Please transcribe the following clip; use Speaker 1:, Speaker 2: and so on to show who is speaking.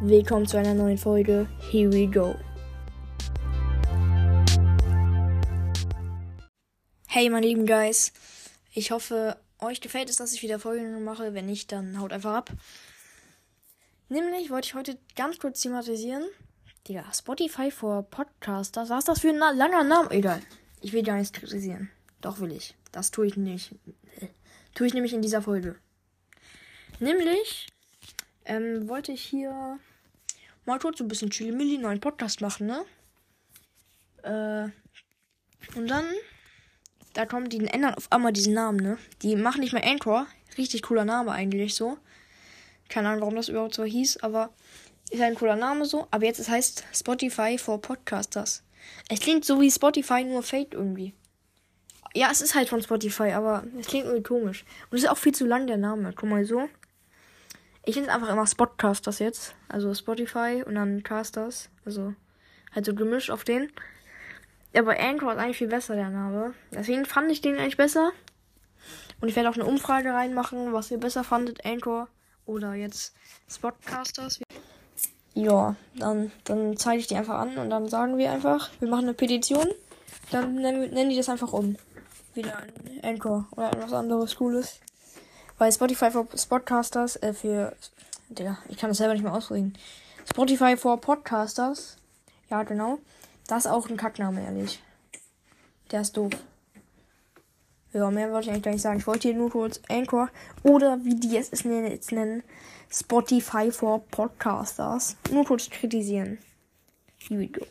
Speaker 1: Willkommen zu einer neuen Folge. Here we go. Hey, meine lieben Guys. Ich hoffe, euch gefällt es, dass ich wieder Folgen mache. Wenn nicht, dann haut einfach ab. Nämlich wollte ich heute ganz kurz thematisieren. Digga, Spotify for Podcasters. Was ist das für ein langer Name? Egal. Ich will gar nichts kritisieren. Doch will ich. Das tue ich nicht. Äh, tue ich nämlich in dieser Folge. Nämlich ähm, wollte ich hier mal kurz ein bisschen Chili-Milli neuen Podcast machen, ne? Äh, und dann, da kommen die ändern auf einmal diesen Namen, ne? Die machen nicht mehr Anchor. Richtig cooler Name eigentlich so. Keine Ahnung, warum das überhaupt so hieß, aber ist ein cooler Name so. Aber jetzt es heißt Spotify for Podcasters. Es klingt so wie Spotify, nur fake irgendwie. Ja, es ist halt von Spotify, aber es klingt irgendwie komisch. Und es ist auch viel zu lang der Name. Guck mal so. Ich es einfach immer Spotcasters jetzt. Also Spotify und dann Casters. Also halt so gemischt auf den. Aber Anchor ist eigentlich viel besser, der Name. Deswegen fand ich den eigentlich besser. Und ich werde auch eine Umfrage reinmachen, was ihr besser fandet, Anchor oder jetzt Spotcasters. Ja, dann, dann zeige ich die einfach an und dann sagen wir einfach, wir machen eine Petition. Dann nennen, nennen die das einfach um. Wieder ein Anchor oder etwas anderes Cooles. Weil Spotify for Podcasters, äh, für. Digga, ich kann das selber nicht mehr ausreden. Spotify for Podcasters. Ja, genau. Das ist auch ein Kackname, ehrlich. Der ist doof. Ja, mehr wollte ich eigentlich gar nicht sagen. Ich wollte hier nur kurz Anchor oder wie die es jetzt nennen, Spotify for Podcasters. Nur kurz kritisieren. Here we go.